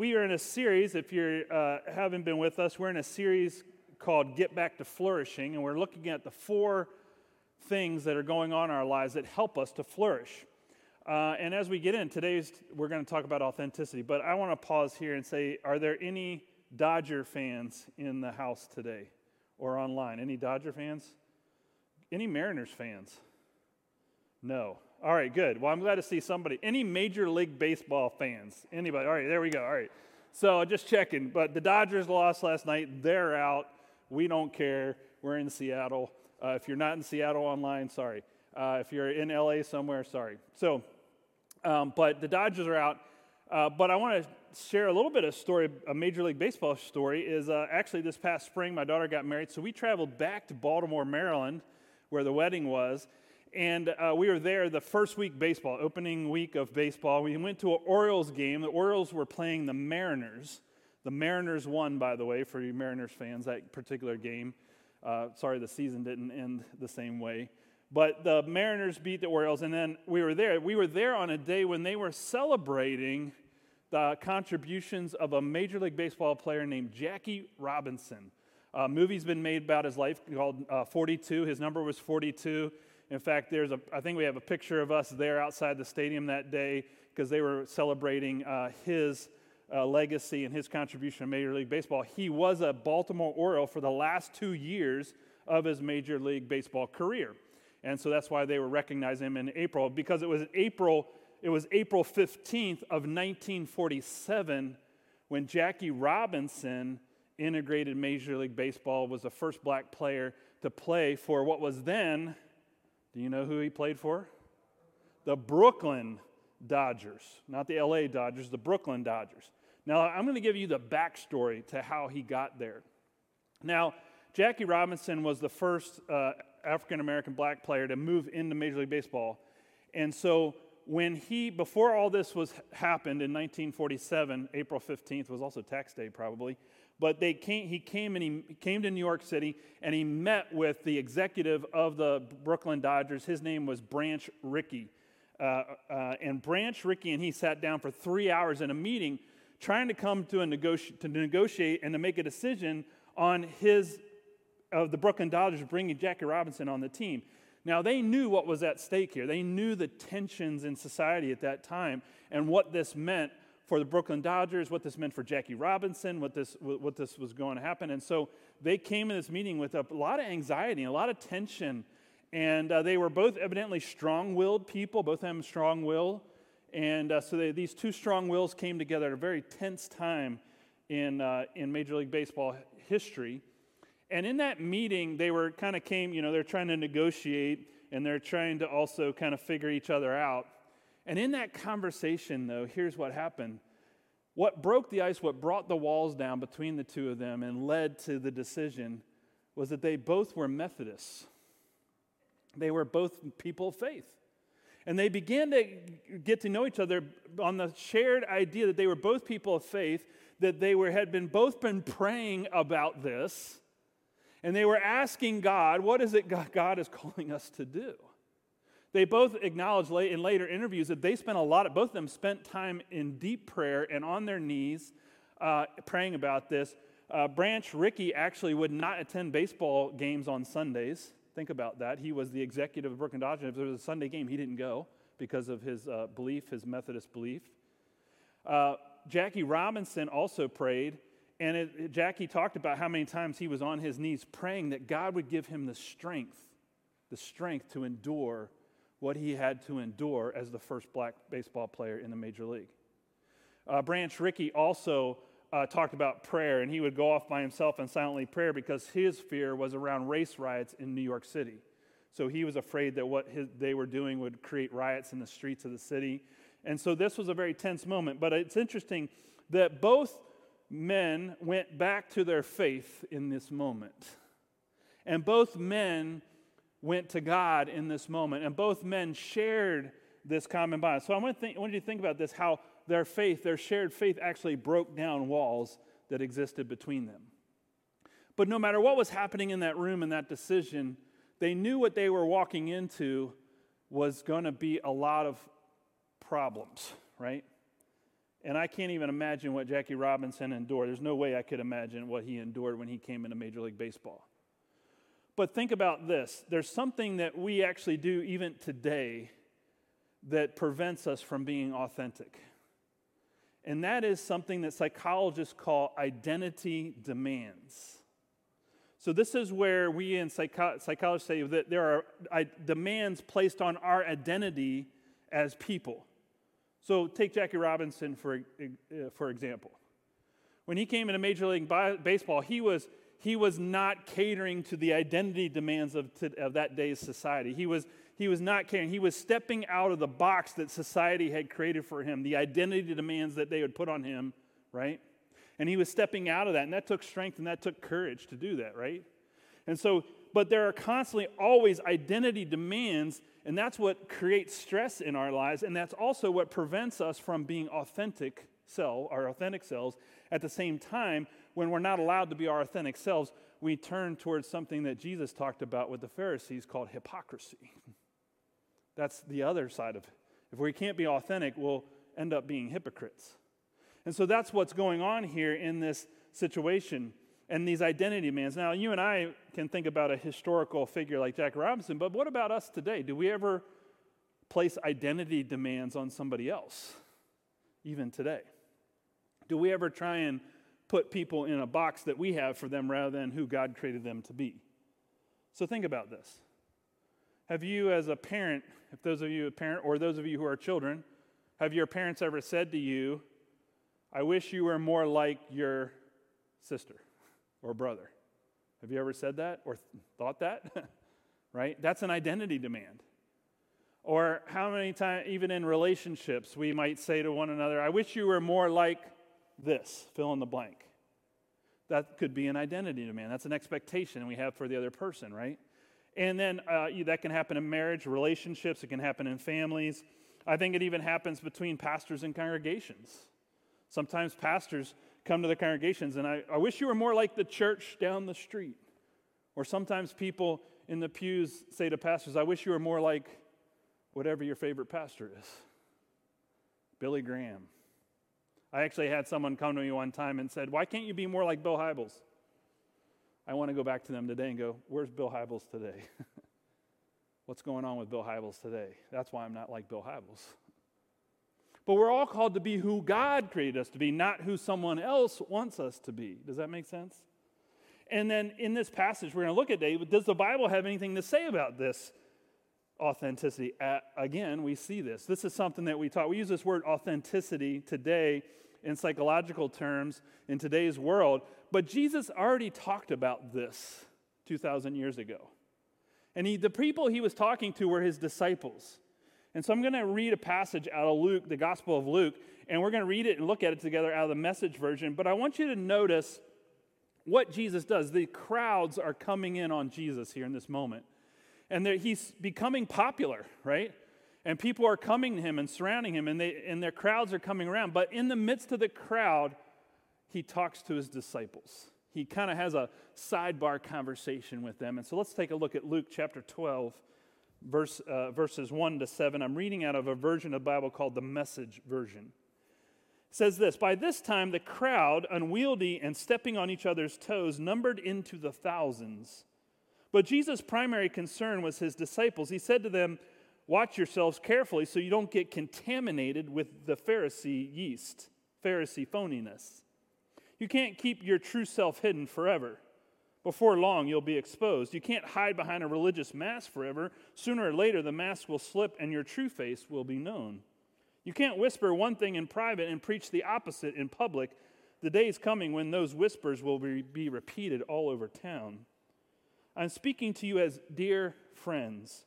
we are in a series, if you uh, haven't been with us, we're in a series called Get Back to Flourishing, and we're looking at the four things that are going on in our lives that help us to flourish. Uh, and as we get in, today's, we're going to talk about authenticity, but I want to pause here and say, are there any Dodger fans in the house today or online? Any Dodger fans? Any Mariners fans? No. All right, good. Well, I'm glad to see somebody. Any Major League Baseball fans? Anybody? All right, there we go. All right. So just checking. But the Dodgers lost last night. They're out. We don't care. We're in Seattle. Uh, if you're not in Seattle online, sorry. Uh, if you're in LA somewhere, sorry. So, um, but the Dodgers are out. Uh, but I want to share a little bit of story, a Major League Baseball story. Is uh, actually this past spring, my daughter got married, so we traveled back to Baltimore, Maryland, where the wedding was, and uh, we were there the first week baseball, opening week of baseball. We went to an Orioles game. The Orioles were playing the Mariners. The Mariners won, by the way, for you Mariners fans, that particular game. Uh, sorry, the season didn't end the same way. But the Mariners beat the Orioles, and then we were there. We were there on a day when they were celebrating the contributions of a Major League Baseball player named Jackie Robinson. A movie's been made about his life called uh, 42. His number was 42. In fact, there's a, I think we have a picture of us there outside the stadium that day because they were celebrating uh, his uh, legacy and his contribution to Major League Baseball. He was a Baltimore Oriole for the last two years of his Major League Baseball career. And so that's why they were recognizing him in April because it was April, it was April 15th of 1947 when Jackie Robinson integrated Major League Baseball, was the first black player to play for what was then do you know who he played for? The Brooklyn Dodgers, not the LA Dodgers, the Brooklyn Dodgers. Now, I'm going to give you the backstory to how he got there. Now, Jackie Robinson was the first uh, African American black player to move into Major League Baseball. And so, when he, before all this was happened in 1947, April 15th was also tax day probably, but they came, he came and he came to New York City and he met with the executive of the Brooklyn Dodgers. His name was Branch Rickey. Uh, uh, and Branch Rickey and he sat down for three hours in a meeting trying to come to, a negoti- to negotiate and to make a decision on his of the Brooklyn Dodgers bringing Jackie Robinson on the team. Now, they knew what was at stake here. They knew the tensions in society at that time and what this meant for the Brooklyn Dodgers, what this meant for Jackie Robinson, what this, what this was going to happen. And so they came in this meeting with a lot of anxiety, a lot of tension. And uh, they were both evidently strong willed people, both of them strong willed. And uh, so they, these two strong wills came together at a very tense time in, uh, in Major League Baseball history. And in that meeting, they were kind of came, you know, they're trying to negotiate and they're trying to also kind of figure each other out. And in that conversation, though, here's what happened. What broke the ice, what brought the walls down between the two of them and led to the decision was that they both were Methodists. They were both people of faith. And they began to get to know each other on the shared idea that they were both people of faith, that they were, had been both been praying about this, and they were asking God, what is it God is calling us to do? They both acknowledged in later interviews that they spent a lot of, both of them spent time in deep prayer and on their knees uh, praying about this. Uh, Branch Rickey actually would not attend baseball games on Sundays. Think about that. He was the executive of Brooklyn Dodgers. If there was a Sunday game, he didn't go because of his uh, belief, his Methodist belief. Uh, Jackie Robinson also prayed, and it, Jackie talked about how many times he was on his knees praying that God would give him the strength, the strength to endure what he had to endure as the first black baseball player in the major league. Uh, Branch Rickey also uh, talked about prayer, and he would go off by himself and silently pray because his fear was around race riots in New York City. So he was afraid that what his, they were doing would create riots in the streets of the city. And so this was a very tense moment. But it's interesting that both men went back to their faith in this moment. And both men went to God in this moment, and both men shared this common bond. So I want, to think, I want you to think about this how their faith, their shared faith, actually broke down walls that existed between them. But no matter what was happening in that room and that decision, they knew what they were walking into was going to be a lot of problems, right? And I can't even imagine what Jackie Robinson endured. There's no way I could imagine what he endured when he came into Major League Baseball. But think about this there's something that we actually do even today that prevents us from being authentic. And that is something that psychologists call identity demands. So, this is where we in psycho- psychology say that there are demands placed on our identity as people. So, take Jackie Robinson for, uh, for example. When he came into Major League Baseball, he was, he was not catering to the identity demands of, to, of that day's society. He was, he was not catering. He was stepping out of the box that society had created for him, the identity demands that they would put on him, right? And he was stepping out of that. And that took strength and that took courage to do that, right? And so, but there are constantly always identity demands, and that's what creates stress in our lives. And that's also what prevents us from being authentic self, our authentic selves. At the same time, when we're not allowed to be our authentic selves, we turn towards something that Jesus talked about with the Pharisees called hypocrisy. That's the other side of it. If we can't be authentic, we'll end up being hypocrites. And so that's what's going on here in this situation and these identity demands. Now, you and I can think about a historical figure like Jack Robinson, but what about us today? Do we ever place identity demands on somebody else, even today? Do we ever try and put people in a box that we have for them rather than who God created them to be? So think about this. Have you, as a parent, if those of you a parent or those of you who are children, have your parents ever said to you, I wish you were more like your sister or brother. Have you ever said that or th- thought that? right? That's an identity demand. Or how many times, even in relationships, we might say to one another, I wish you were more like this, fill in the blank. That could be an identity demand. That's an expectation we have for the other person, right? And then uh, that can happen in marriage, relationships, it can happen in families. I think it even happens between pastors and congregations. Sometimes pastors come to the congregations, and I, I wish you were more like the church down the street. Or sometimes people in the pews say to pastors, I wish you were more like whatever your favorite pastor is. Billy Graham. I actually had someone come to me one time and said, Why can't you be more like Bill Hybels? I want to go back to them today and go, Where's Bill Hybels today? What's going on with Bill Hybels today? That's why I'm not like Bill Hybels. But we're all called to be who God created us to be, not who someone else wants us to be. Does that make sense? And then in this passage we're going to look at David, does the Bible have anything to say about this authenticity? again, we see this. This is something that we taught. We use this word authenticity today in psychological terms in today's world, but Jesus already talked about this 2,000 years ago. And he, the people he was talking to were his disciples. And so I'm going to read a passage out of Luke, the Gospel of Luke, and we're going to read it and look at it together out of the message version. But I want you to notice what Jesus does. The crowds are coming in on Jesus here in this moment. And he's becoming popular, right? And people are coming to him and surrounding him, and, they, and their crowds are coming around. But in the midst of the crowd, he talks to his disciples. He kind of has a sidebar conversation with them. And so let's take a look at Luke chapter 12 verse, uh, verses 1 to 7. I'm reading out of a version of the Bible called the Message Version. It says this By this time, the crowd, unwieldy and stepping on each other's toes, numbered into the thousands. But Jesus' primary concern was his disciples. He said to them, Watch yourselves carefully so you don't get contaminated with the Pharisee yeast, Pharisee phoniness. You can't keep your true self hidden forever. Before long, you'll be exposed. You can't hide behind a religious mask forever. Sooner or later, the mask will slip and your true face will be known. You can't whisper one thing in private and preach the opposite in public. The day is coming when those whispers will be, repeated all over town. I'm speaking to you as dear friends.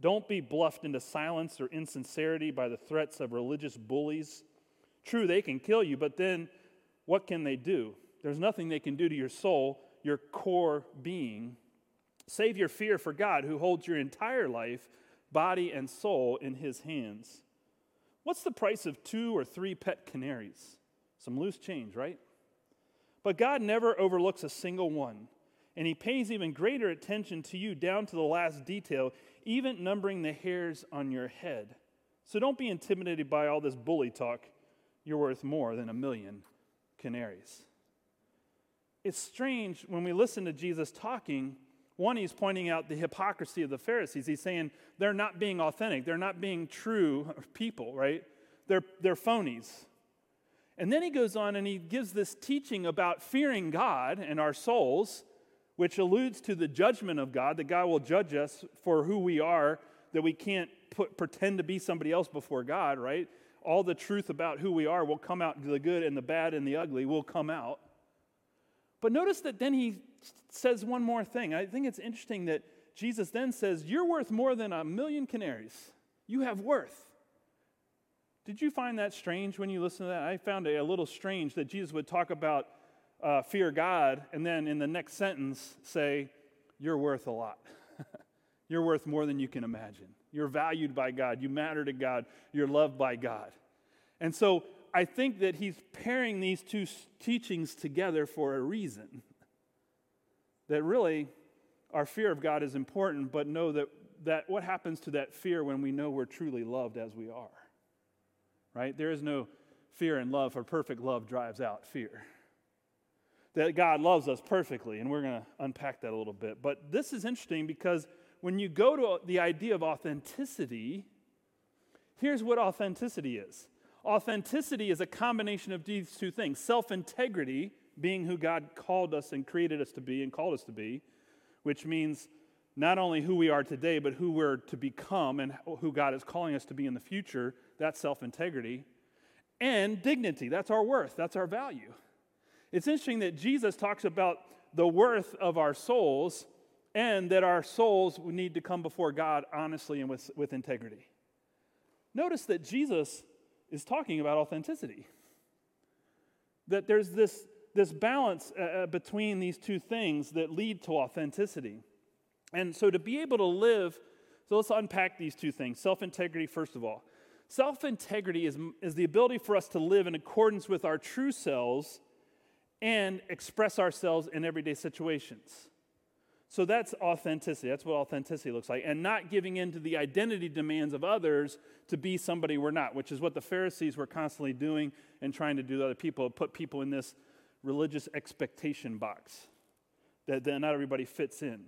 Don't be bluffed into silence or insincerity by the threats of religious bullies. True, they can kill you, but then what can they do? There's nothing they can do to your soul your core being. Save your fear for God, who holds your entire life, body, and soul in his hands. What's the price of two or three pet canaries? Some loose change, right? But God never overlooks a single one, and he pays even greater attention to you down to the last detail, even numbering the hairs on your head. So don't be intimidated by all this bully talk. you're worth more than a million canaries. It's strange when we listen to Jesus talking. One, he's pointing out the hypocrisy of the Pharisees. He's saying they're not being authentic, they're not being true people, right? They're, they're phonies. And then he goes on and he gives this teaching about fearing God and our souls, which alludes to the judgment of God, that God will judge us for who we are, that we can't put, pretend to be somebody else before God, right? All the truth about who we are will come out, the good and the bad and the ugly will come out. But notice that then he says one more thing. I think it's interesting that Jesus then says, You're worth more than a million canaries. You have worth. Did you find that strange when you listen to that? I found it a little strange that Jesus would talk about uh, fear God and then in the next sentence say, You're worth a lot. You're worth more than you can imagine. You're valued by God. You matter to God. You're loved by God. And so I think that he's pairing these two teachings together for a reason. That really, our fear of God is important, but know that, that what happens to that fear when we know we're truly loved as we are? right? There is no fear in love, for perfect love drives out fear. That God loves us perfectly, and we're going to unpack that a little bit. But this is interesting because when you go to the idea of authenticity, here's what authenticity is authenticity is a combination of these two things self integrity, being who God called us and created us to be and called us to be, which means not only who we are today, but who we're to become and who God is calling us to be in the future. That's self integrity. And dignity. That's our worth. That's our value. It's interesting that Jesus talks about the worth of our souls and that our souls need to come before God honestly and with, with integrity. Notice that Jesus is talking about authenticity. That there's this, this balance uh, uh between these two things that lead to authenticity. And so to be able to live, so let's unpack these two things self integrity, first of all. Self integrity is, is the ability for us to live in accordance with our true selves and express ourselves in everyday situations. So that's authenticity. That's what authenticity looks like. And not giving in to the identity demands of others to be somebody we're not, which is what the Pharisees were constantly doing and trying to do to other people, put people in this religious expectation box that, that not everybody fits in.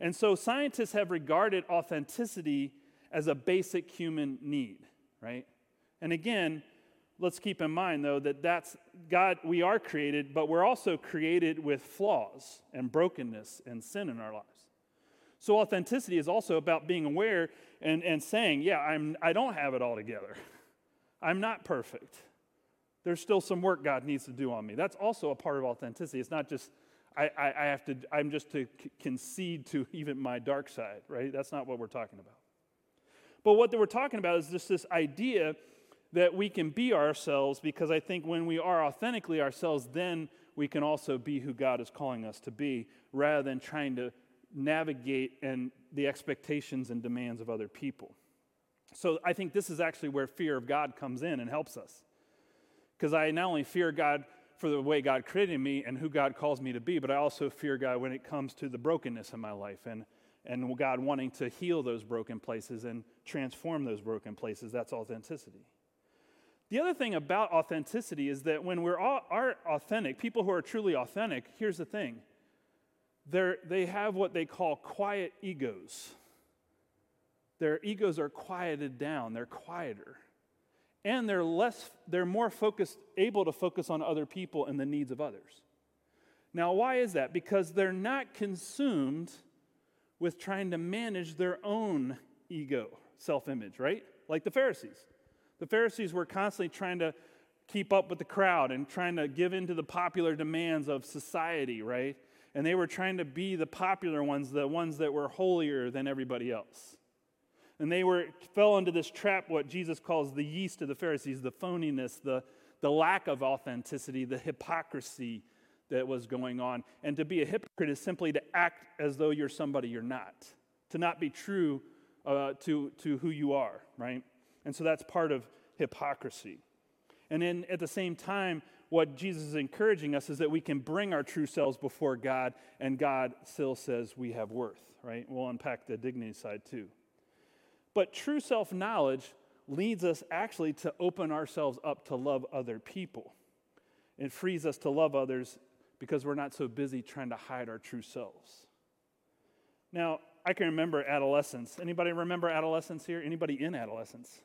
And so scientists have regarded authenticity as a basic human need, right? And again, let's keep in mind though that that's God, we are created, but we're also created with flaws and brokenness and sin in our lives. So authenticity is also about being aware and, and saying, yeah, I'm, I don't have it all together. I'm not perfect. There's still some work God needs to do on me. That's also a part of authenticity. It's not just I, I, I have to, I'm just to concede to even my dark side, right? That's not what we're talking about. But what we're talking about is just this idea that we can be ourselves because I think when we are authentically ourselves, then we can also be who God is calling us to be rather than trying to navigate and the expectations and demands of other people. So I think this is actually where fear of God comes in and helps us. Because I not only fear God for the way God created me and who God calls me to be, but I also fear God when it comes to the brokenness in my life and, and God wanting to heal those broken places and transform those broken places. That's authenticity. The other thing about authenticity is that when we're all, are authentic, people who are truly authentic, here's the thing. They they have what they call quiet egos. Their egos are quieted down, they're quieter. And they're less they're more focused able to focus on other people and the needs of others. Now why is that? Because they're not consumed with trying to manage their own ego self-image right? Like the pharisees the pharisees were constantly trying to keep up with the crowd and trying to give in to the popular demands of society right and they were trying to be the popular ones the ones that were holier than everybody else and they were fell into this trap, what Jesus calls the yeast of the Pharisees, the phoniness, the, the lack of authenticity, the hypocrisy that was going on. And to be a hypocrite is simply to act as though you're somebody you're not, to not be true uh, to, to who you are, right? And so that's part of hypocrisy. And then at the same time, what Jesus is encouraging us is that we can bring our true selves before God, and God still says we have worth, right? We'll unpack the dignity side too. But true self knowledge leads us actually to open ourselves up to love other people. It frees us to love others because we're not so busy trying to hide our true selves. Now, I can remember adolescence. Anybody remember adolescence here? Anybody in adolescence?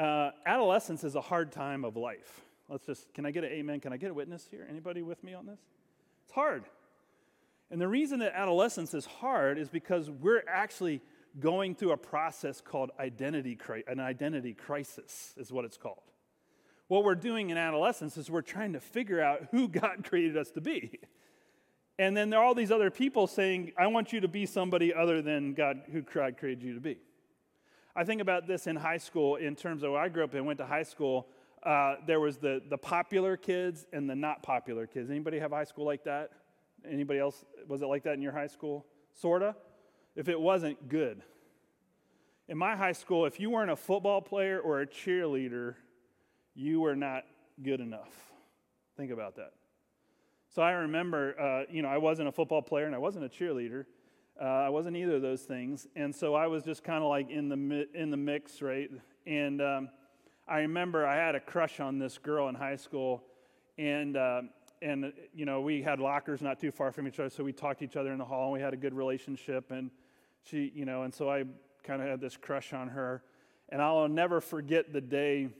Uh, adolescence is a hard time of life. Let's just, can I get an amen? Can I get a witness here? Anybody with me on this? It's hard. And the reason that adolescence is hard is because we're actually going through a process called identity, an identity crisis, is what it's called. What we're doing in adolescence is we're trying to figure out who God created us to be. And then there are all these other people saying, I want you to be somebody other than God who God created you to be. I think about this in high school in terms of where I grew up and went to high school. Uh, there was the, the popular kids and the not popular kids. Anybody have high school like that? Anybody else? Was it like that in your high school? Sorta? If it wasn't, good. In my high school, if you weren't a football player or a cheerleader, you were not good enough. Think about that. So I remember, uh, you know, I wasn't a football player and I wasn't a cheerleader. Uh, I wasn't either of those things, and so I was just kind of like in the in the mix, right? And um, I remember I had a crush on this girl in high school, and uh, and you know we had lockers not too far from each other, so we talked to each other in the hall, and we had a good relationship, and she, you know, and so I kind of had this crush on her, and I'll never forget the day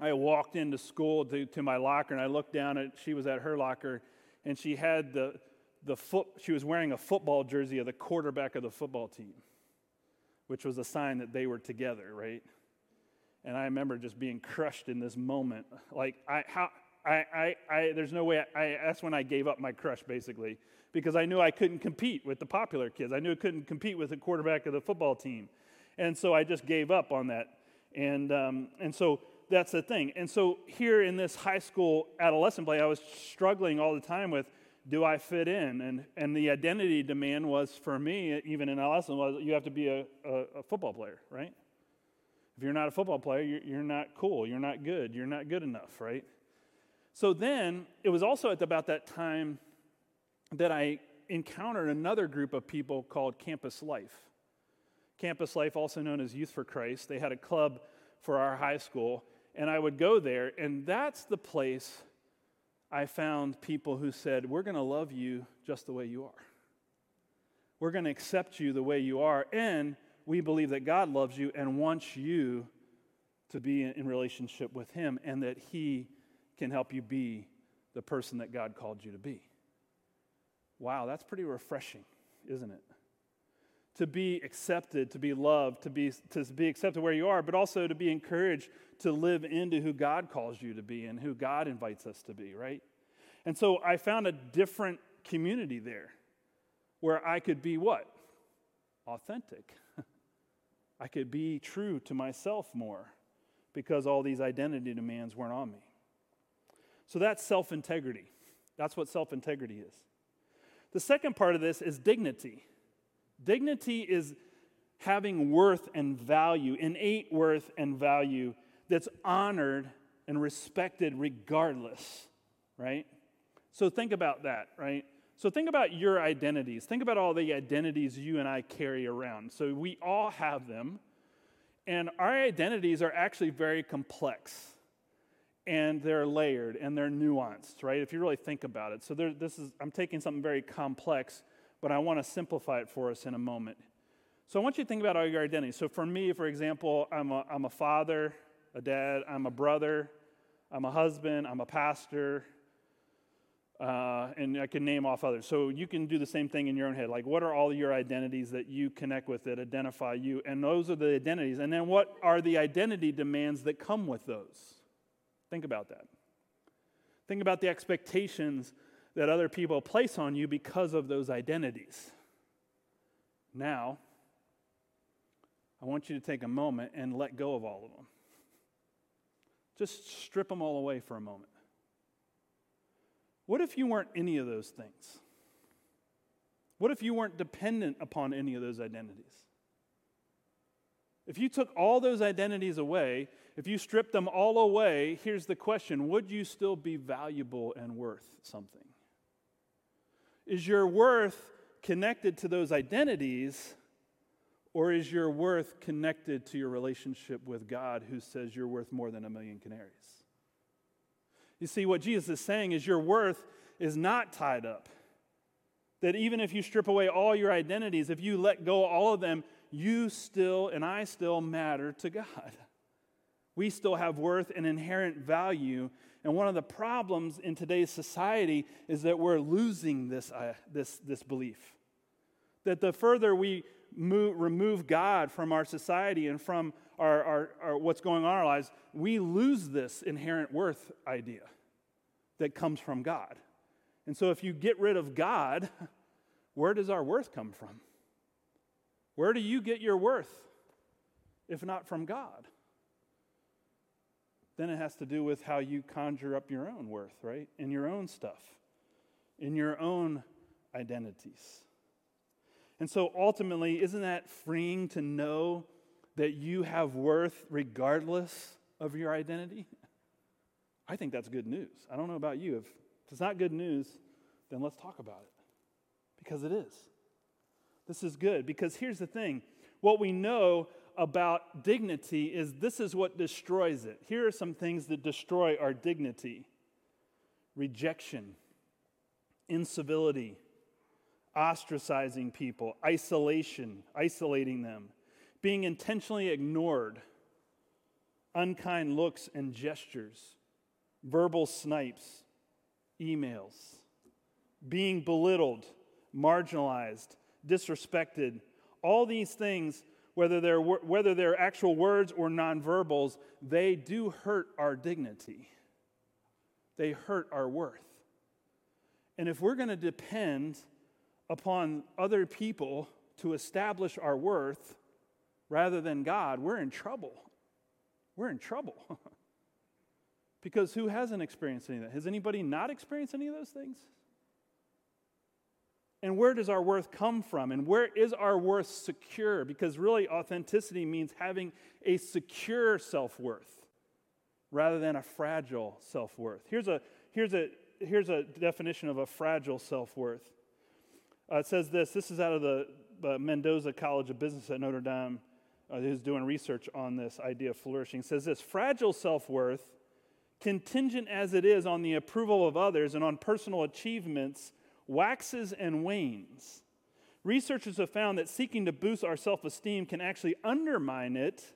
I walked into school to, to my locker, and I looked down at she was at her locker, and she had the the foot, she was wearing a football jersey of the quarterback of the football team, which was a sign that they were together, right? And I remember just being crushed in this moment. Like, I, how, I, I, I there's no way, I, that's when I gave up my crush, basically, because I knew I couldn't compete with the popular kids. I knew I couldn't compete with the quarterback of the football team. And so I just gave up on that. And, um, and so that's the thing. And so here in this high school adolescent play, I was struggling all the time with, do I fit in? And, and the identity demand was for me, even in adolescence, was you have to be a, a, a football player, right? If you're not a football player, you're, you're not cool, you're not good, you're not good enough, right? So then it was also at about that time that I encountered another group of people called Campus Life. Campus Life, also known as Youth for Christ, they had a club for our high school, and I would go there, and that's the place I found people who said, We're going to love you just the way you are. We're going to accept you the way you are. And we believe that God loves you and wants you to be in relationship with Him and that He can help you be the person that God called you to be. Wow, that's pretty refreshing, isn't it? To be accepted, to be loved, to be, to be accepted where you are, but also to be encouraged to live into who God calls you to be and who God invites us to be, right? And so I found a different community there where I could be what? Authentic. I could be true to myself more because all these identity demands weren't on me. So that's self integrity. That's what self integrity is. The second part of this is dignity. Dignity is having worth and value, innate worth and value that's honored and respected regardless, right? So think about that, right? So think about your identities. Think about all the identities you and I carry around. So we all have them, and our identities are actually very complex. And they're layered and they're nuanced, right? If you really think about it. So there, this is I'm taking something very complex, but I want to simplify it for us in a moment. So I want you to think about all your identities. So for me, for example, I'm a, I'm a father, a dad, I'm a brother, I'm a husband, I'm a pastor, uh, and I can name off others. So you can do the same thing in your own head. Like, what are all your identities that you connect with that identify you? And those are the identities. And then what are the identity demands that come with those? Think about that. Think about the expectations that other people place on you because of those identities. Now, I want you to take a moment and let go of all of them. Just strip them all away for a moment. What if you weren't any of those things? What if you weren't dependent upon any of those identities? If you took all those identities away, if you stripped them all away, here's the question Would you still be valuable and worth something? Is your worth connected to those identities, Or is your worth connected to your relationship with God who says you're worth more than a million canaries? You see, what Jesus is saying is your worth is not tied up. That even if you strip away all your identities, if you let go all of them, you still and I still matter to God. We still have worth and inherent value. And one of the problems in today's society is that we're losing this, uh, this, this belief. That the further we move, remove God from our society and from our, our, our, what's going on in our lives, we lose this inherent worth idea that comes from God. And so if you get rid of God, where does our worth come from? Where do you get your worth if not from God? Then it has to do with how you conjure up your own worth, right? In your own stuff, in your own identities. And so ultimately, isn't that freeing to know that you have worth regardless of your identity? I think that's good news. I don't know about you. If it's not good news, then let's talk about it. Because it is. This is good. Because here's the thing what we know about dignity is this is what destroys it. Here are some things that destroy our dignity rejection, incivility, ostracizing people, isolation, isolating them, being intentionally ignored, unkind looks and gestures, verbal snipes, emails, being belittled, marginalized, disrespected. All these things, whether they're, whether they're actual words or nonverbals, they do hurt our dignity. They hurt our worth. And if we're going to depend upon other people to establish our worth rather than God, we're in trouble. We're in trouble. because who hasn't experienced any of that? Has anybody not experienced any of those things? And where does our worth come from? And where is our worth secure? Because really, authenticity means having a secure self worth rather than a fragile self worth. Here's a, here's, a, here's a definition of a fragile self worth uh, it says this this is out of the uh, Mendoza College of Business at Notre Dame, uh, who's doing research on this idea of flourishing. It says this fragile self worth, contingent as it is on the approval of others and on personal achievements, waxes and wanes. Researchers have found that seeking to boost our self esteem can actually undermine it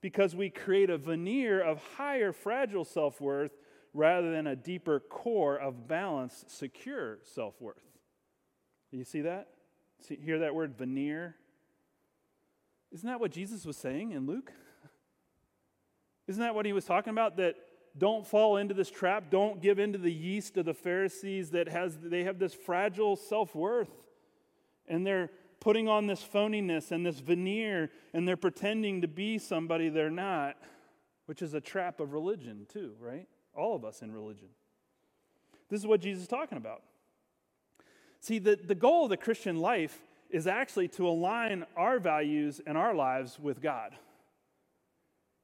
because we create a veneer of higher fragile self worth rather than a deeper core of balanced, secure self worth. You see that? See, hear that word veneer? Isn't that what Jesus was saying in Luke? Isn't that what he was talking about? That don't fall into this trap, don't give into the yeast of the Pharisees that has they have this fragile self-worth. And they're putting on this phoniness and this veneer, and they're pretending to be somebody they're not, which is a trap of religion, too, right? All of us in religion. This is what Jesus is talking about. See, the, the goal of the Christian life is actually to align our values and our lives with God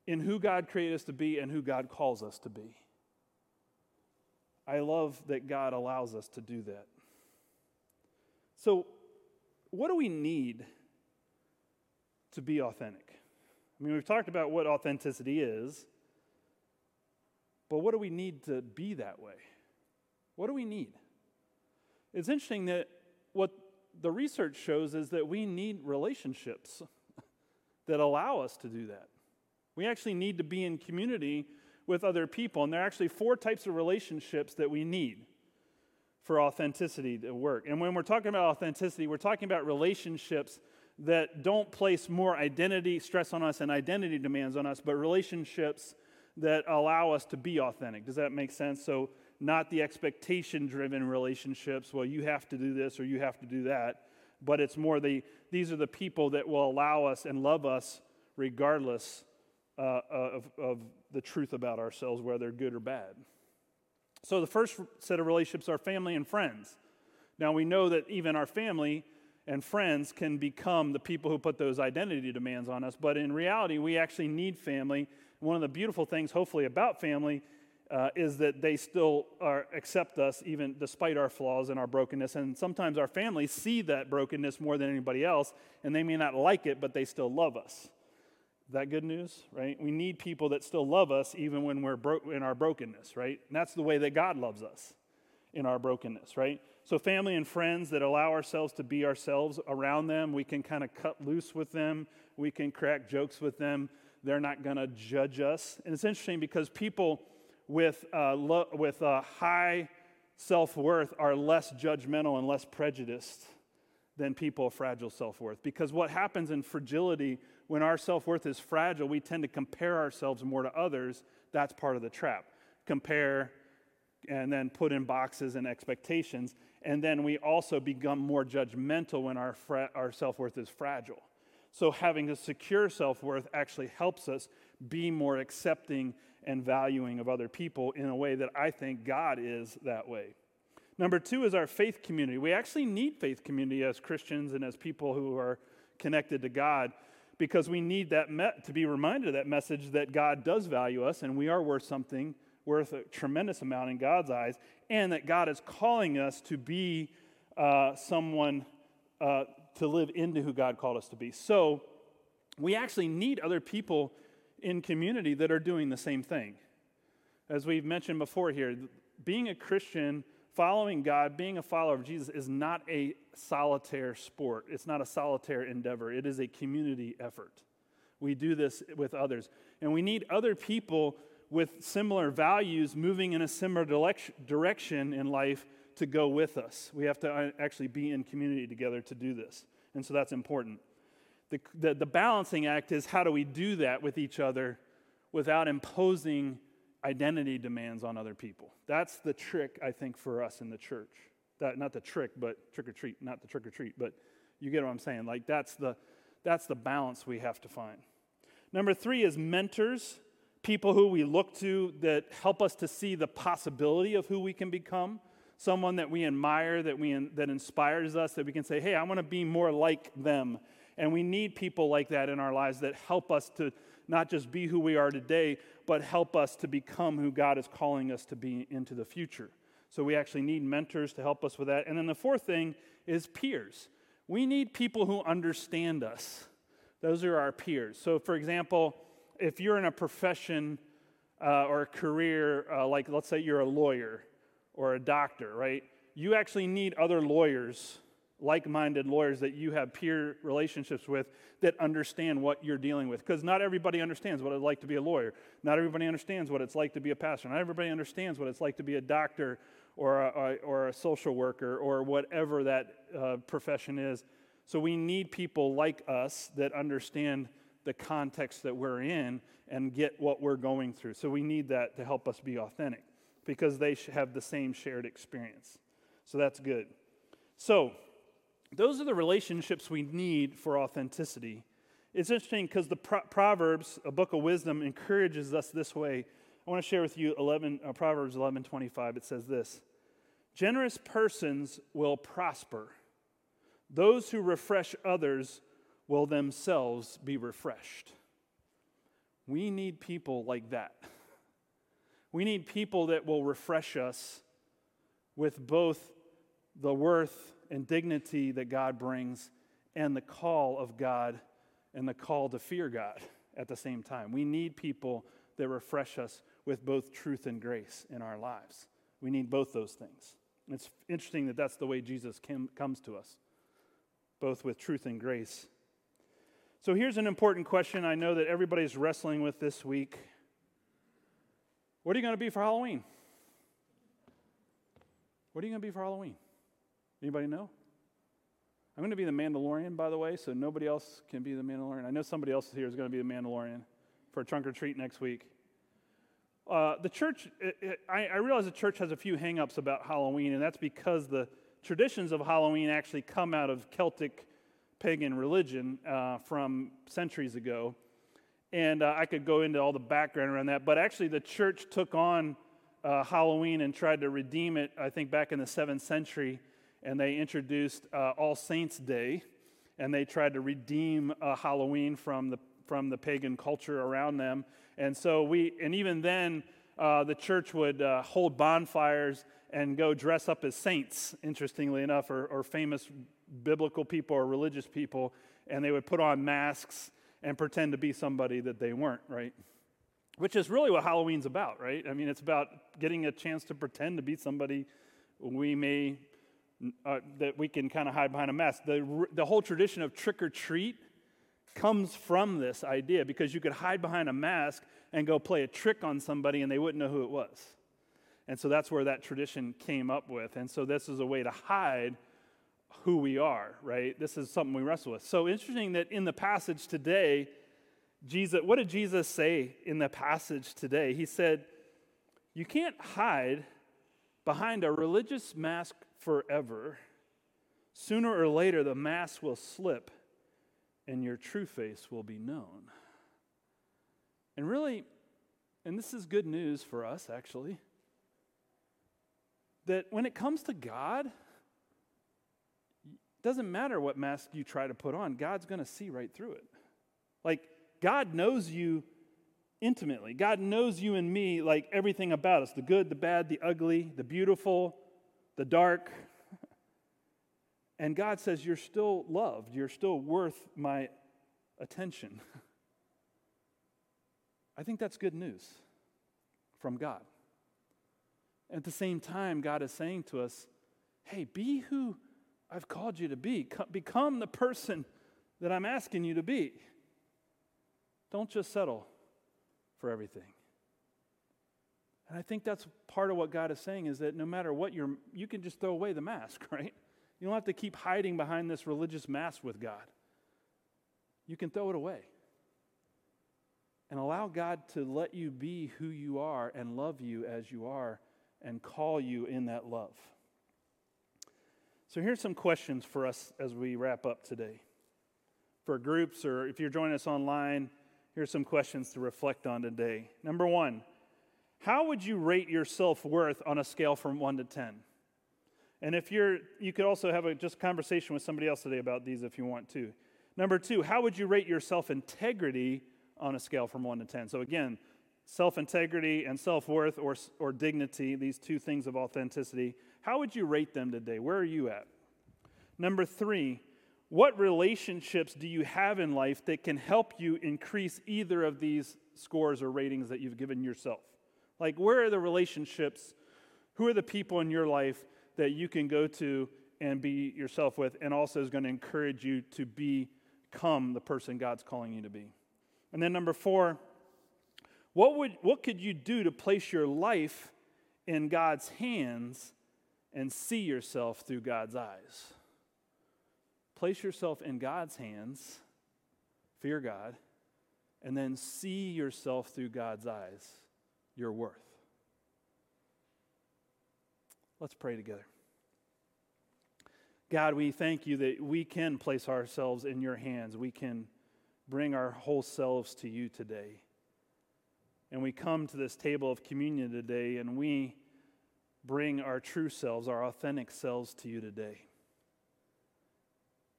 in who God created us to be and who God calls us to be. I love that God allows us to do that. So, what do we need to be authentic? I mean, we've talked about what authenticity is, but what do we need to be that way? What do we need? It's interesting that what the research shows is that we need relationships that allow us to do that. We actually need to be in community with other people. And there are actually four types of relationships that we need for authenticity to work. And when we're talking about authenticity, we're talking about relationships that don't place more identity stress on us and identity demands on us, but relationships that allow us to be authentic. Does that make sense? So not the expectation driven relationships, well, you have to do this or you have to do that, but it's more the, these are the people that will allow us and love us regardless uh, of, of the truth about ourselves, whether good or bad. So the first set of relationships are family and friends. Now we know that even our family and friends can become the people who put those identity demands on us, but in reality, we actually need family. One of the beautiful things, hopefully, about family uh, is that they still are, accept us even despite our flaws and our brokenness. And sometimes our families see that brokenness more than anybody else, and they may not like it, but they still love us. That good news, right? We need people that still love us even when we're bro- in our brokenness, right? And that's the way that God loves us in our brokenness, right? So, family and friends that allow ourselves to be ourselves around them, we can kind of cut loose with them, we can crack jokes with them. They're not going to judge us. And it's interesting because people with, uh, lo- with uh, high self worth are less judgmental and less prejudiced than people of fragile self worth. Because what happens in fragility, when our self worth is fragile, we tend to compare ourselves more to others. That's part of the trap. Compare and then put in boxes and expectations. And then we also become more judgmental when our, fra- our self worth is fragile. So, having a secure self worth actually helps us be more accepting and valuing of other people in a way that I think God is that way. Number two is our faith community. We actually need faith community as Christians and as people who are connected to God because we need that me- to be reminded of that message that God does value us and we are worth something, worth a tremendous amount in God's eyes, and that God is calling us to be uh, someone uh, to live into who God called us to be. So we actually need other people in community that are doing the same thing. As we've mentioned before here, being a Christian, following God, being a follower of Jesus is not a solitaire sport. It's not a solitaire endeavor. It is a community effort. We do this with others. And we need other people with similar values moving in a similar direction in life to go with us. We have to uh, actually be in community together to do this. And so that's important the, the, the balancing act is how do we do that with each other without imposing identity demands on other people? That's the trick, I think, for us in the church. That, not the trick, but trick or treat, not the trick or treat, but you get what I'm saying. Like that's the, that's the balance we have to find. Number three is mentors, people who we look to that help us to see the possibility of who we can become. Someone that we admire, that, we, that inspires us, that we can say, hey, I want to be more like them and we need people like that in our lives that help us to not just be who we are today, but help us to become who God is calling us to be into the future. So we actually need mentors to help us with that. And then the fourth thing is peers. We need people who understand us. Those are our peers. So, for example, if you're in a profession uh, or a career, uh, like let's say you're a lawyer or a doctor, right? You actually need other lawyers like minded lawyers that you have peer relationships with that understand what you're dealing with. Because not everybody understands what it's like to be a lawyer. Not everybody understands what it's like to be a pastor. Not everybody understands what it's like to be a doctor or a, or a social worker or whatever that uh, profession is. So we need people like us that understand the context that we're in and get what we're going through. So we need that to help us be authentic because they have the same shared experience. So that's good. So, those are the relationships we need for authenticity. It's interesting because the Pro- Proverbs, a book of wisdom, encourages us this way. I want to share with you 11, uh, Proverbs 11 25. It says this Generous persons will prosper, those who refresh others will themselves be refreshed. We need people like that. We need people that will refresh us with both the worth and dignity that God brings and the call of God and the call to fear God at the same time. We need people that refresh us with both truth and grace in our lives. We need both those things. It's interesting that that's the way Jesus came, comes to us, both with truth and grace. So here's an important question I know that everybody's wrestling with this week. What are you going to be for Halloween? What are you going to be for Halloween? Anybody know? I'm going to be the Mandalorian, by the way, so nobody else can be the Mandalorian. I know somebody else here is going to be the Mandalorian for a trunk or treat next week. Uh, the church, it, it, I, I, realize the church has a few hangups about Halloween, and that's because the traditions of Halloween actually come out of Celtic pagan religion uh, from centuries ago. And uh, I could go into all the background around that, but actually, the church took on uh, Halloween and tried to redeem it, I think, back in the seventh century and they introduced uh, All Saints Day, and they tried to redeem uh, Halloween from the from the pagan culture around them. And so we, and even then, uh, the church would uh, hold bonfires and go dress up as saints, interestingly enough, or, or famous biblical people or religious people, and they would put on masks and pretend to be somebody that they weren't, right? Which is really what Halloween's about, right? I mean, it's about getting a chance to pretend to be somebody we may, uh, that we can kind of hide behind a mask. The, the whole tradition of trick or treat comes from this idea because you could hide behind a mask and go play a trick on somebody and they wouldn't know who it was. And so that's where that tradition came up with. And so this is a way to hide who we are, right? This is something we wrestle with. So interesting that in the passage today, Jesus, what did Jesus say in the passage today? He said, You can't hide behind a religious mask forever. Sooner or later, the mask will slip and your true face will be known. And really, and this is good news for us actually, that when it comes to God, it doesn't matter what mask you try to put on, God's going to see right through it. Like, God knows you intimately. God knows you and me like everything about us the good, the bad, the ugly, the beautiful, the dark. And God says, You're still loved. You're still worth my attention. I think that's good news from God. At the same time, God is saying to us, Hey, be who I've called you to be. Become the person that I'm asking you to be. Don't just settle for everything. And I think that's part of what God is saying is that no matter what you're, you can just throw away the mask, right? You don't have to keep hiding behind this religious mask with God. You can throw it away and allow God to let you be who you are and love you as you are and call you in that love. So, here's some questions for us as we wrap up today. For groups, or if you're joining us online, here's some questions to reflect on today. Number one, how would you rate your self worth on a scale from one to 10? And if you're, you could also have a just conversation with somebody else today about these if you want to. Number two, how would you rate your self integrity on a scale from one to 10? So again, self integrity and self worth or, or dignity, these two things of authenticity, how would you rate them today? Where are you at? Number three, what relationships do you have in life that can help you increase either of these scores or ratings that you've given yourself? Like, where are the relationships? Who are the people in your life that you can go to and be yourself with, and also is going to encourage you to become the person God's calling you to be? And then, number four, what, would, what could you do to place your life in God's hands and see yourself through God's eyes. Place yourself in God's hands, fear God, and then see yourself through God's eyes, your worth. Let's pray together. God, we thank you that we can place ourselves in your hands. We can bring our whole selves to you today. And we come to this table of communion today and we bring our true selves, our authentic selves to you today.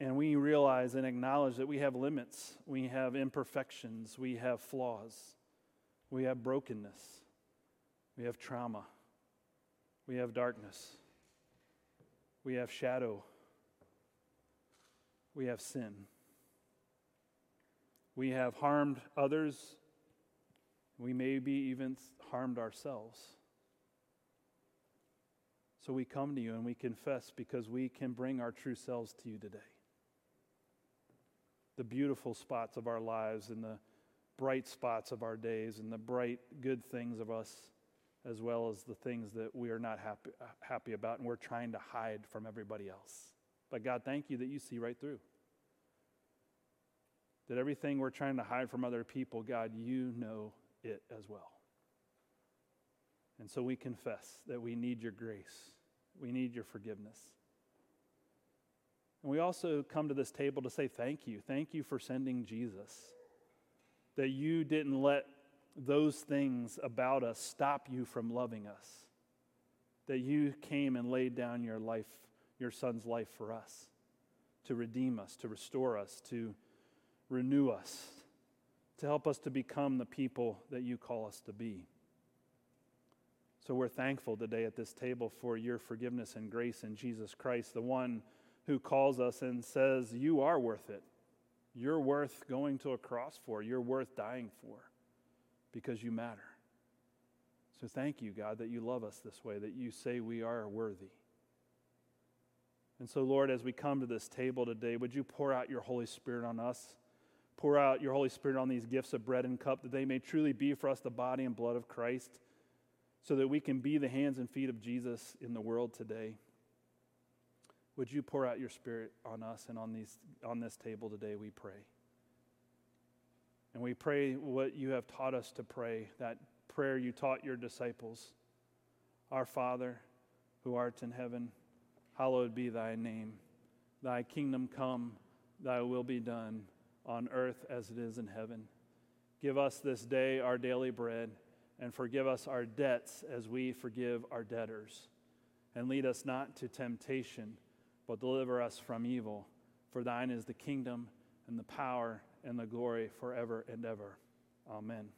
And we realize and acknowledge that we have limits, we have imperfections, we have flaws, we have brokenness, we have trauma, we have darkness, we have shadow, we have sin. We have harmed others, we may be even harmed ourselves. So we come to you and we confess because we can bring our true selves to you today. The beautiful spots of our lives and the bright spots of our days and the bright good things of us, as well as the things that we are not happy, happy about and we're trying to hide from everybody else. But God, thank you that you see right through. That everything we're trying to hide from other people, God, you know it as well. And so we confess that we need your grace. We need your forgiveness. And we also come to this table to say thank you. Thank you for sending Jesus. That you didn't let those things about us stop you from loving us. That you came and laid down your life, your son's life for us, to redeem us, to restore us, to renew us, to help us to become the people that you call us to be. So we're thankful today at this table for your forgiveness and grace in Jesus Christ, the one who calls us and says, You are worth it. You're worth going to a cross for. You're worth dying for because you matter. So thank you, God, that you love us this way, that you say we are worthy. And so, Lord, as we come to this table today, would you pour out your Holy Spirit on us? Pour out your Holy Spirit on these gifts of bread and cup, that they may truly be for us the body and blood of Christ, so that we can be the hands and feet of Jesus in the world today. Would you pour out your Spirit on us and on, these, on this table today, we pray. And we pray what you have taught us to pray, that prayer you taught your disciples Our Father, who art in heaven, hallowed be thy name. Thy kingdom come, thy will be done, on earth as it is in heaven. Give us this day our daily bread, and forgive us our debts as we forgive our debtors. And lead us not to temptation, but deliver us from evil. For thine is the kingdom, and the power, and the glory forever and ever. Amen.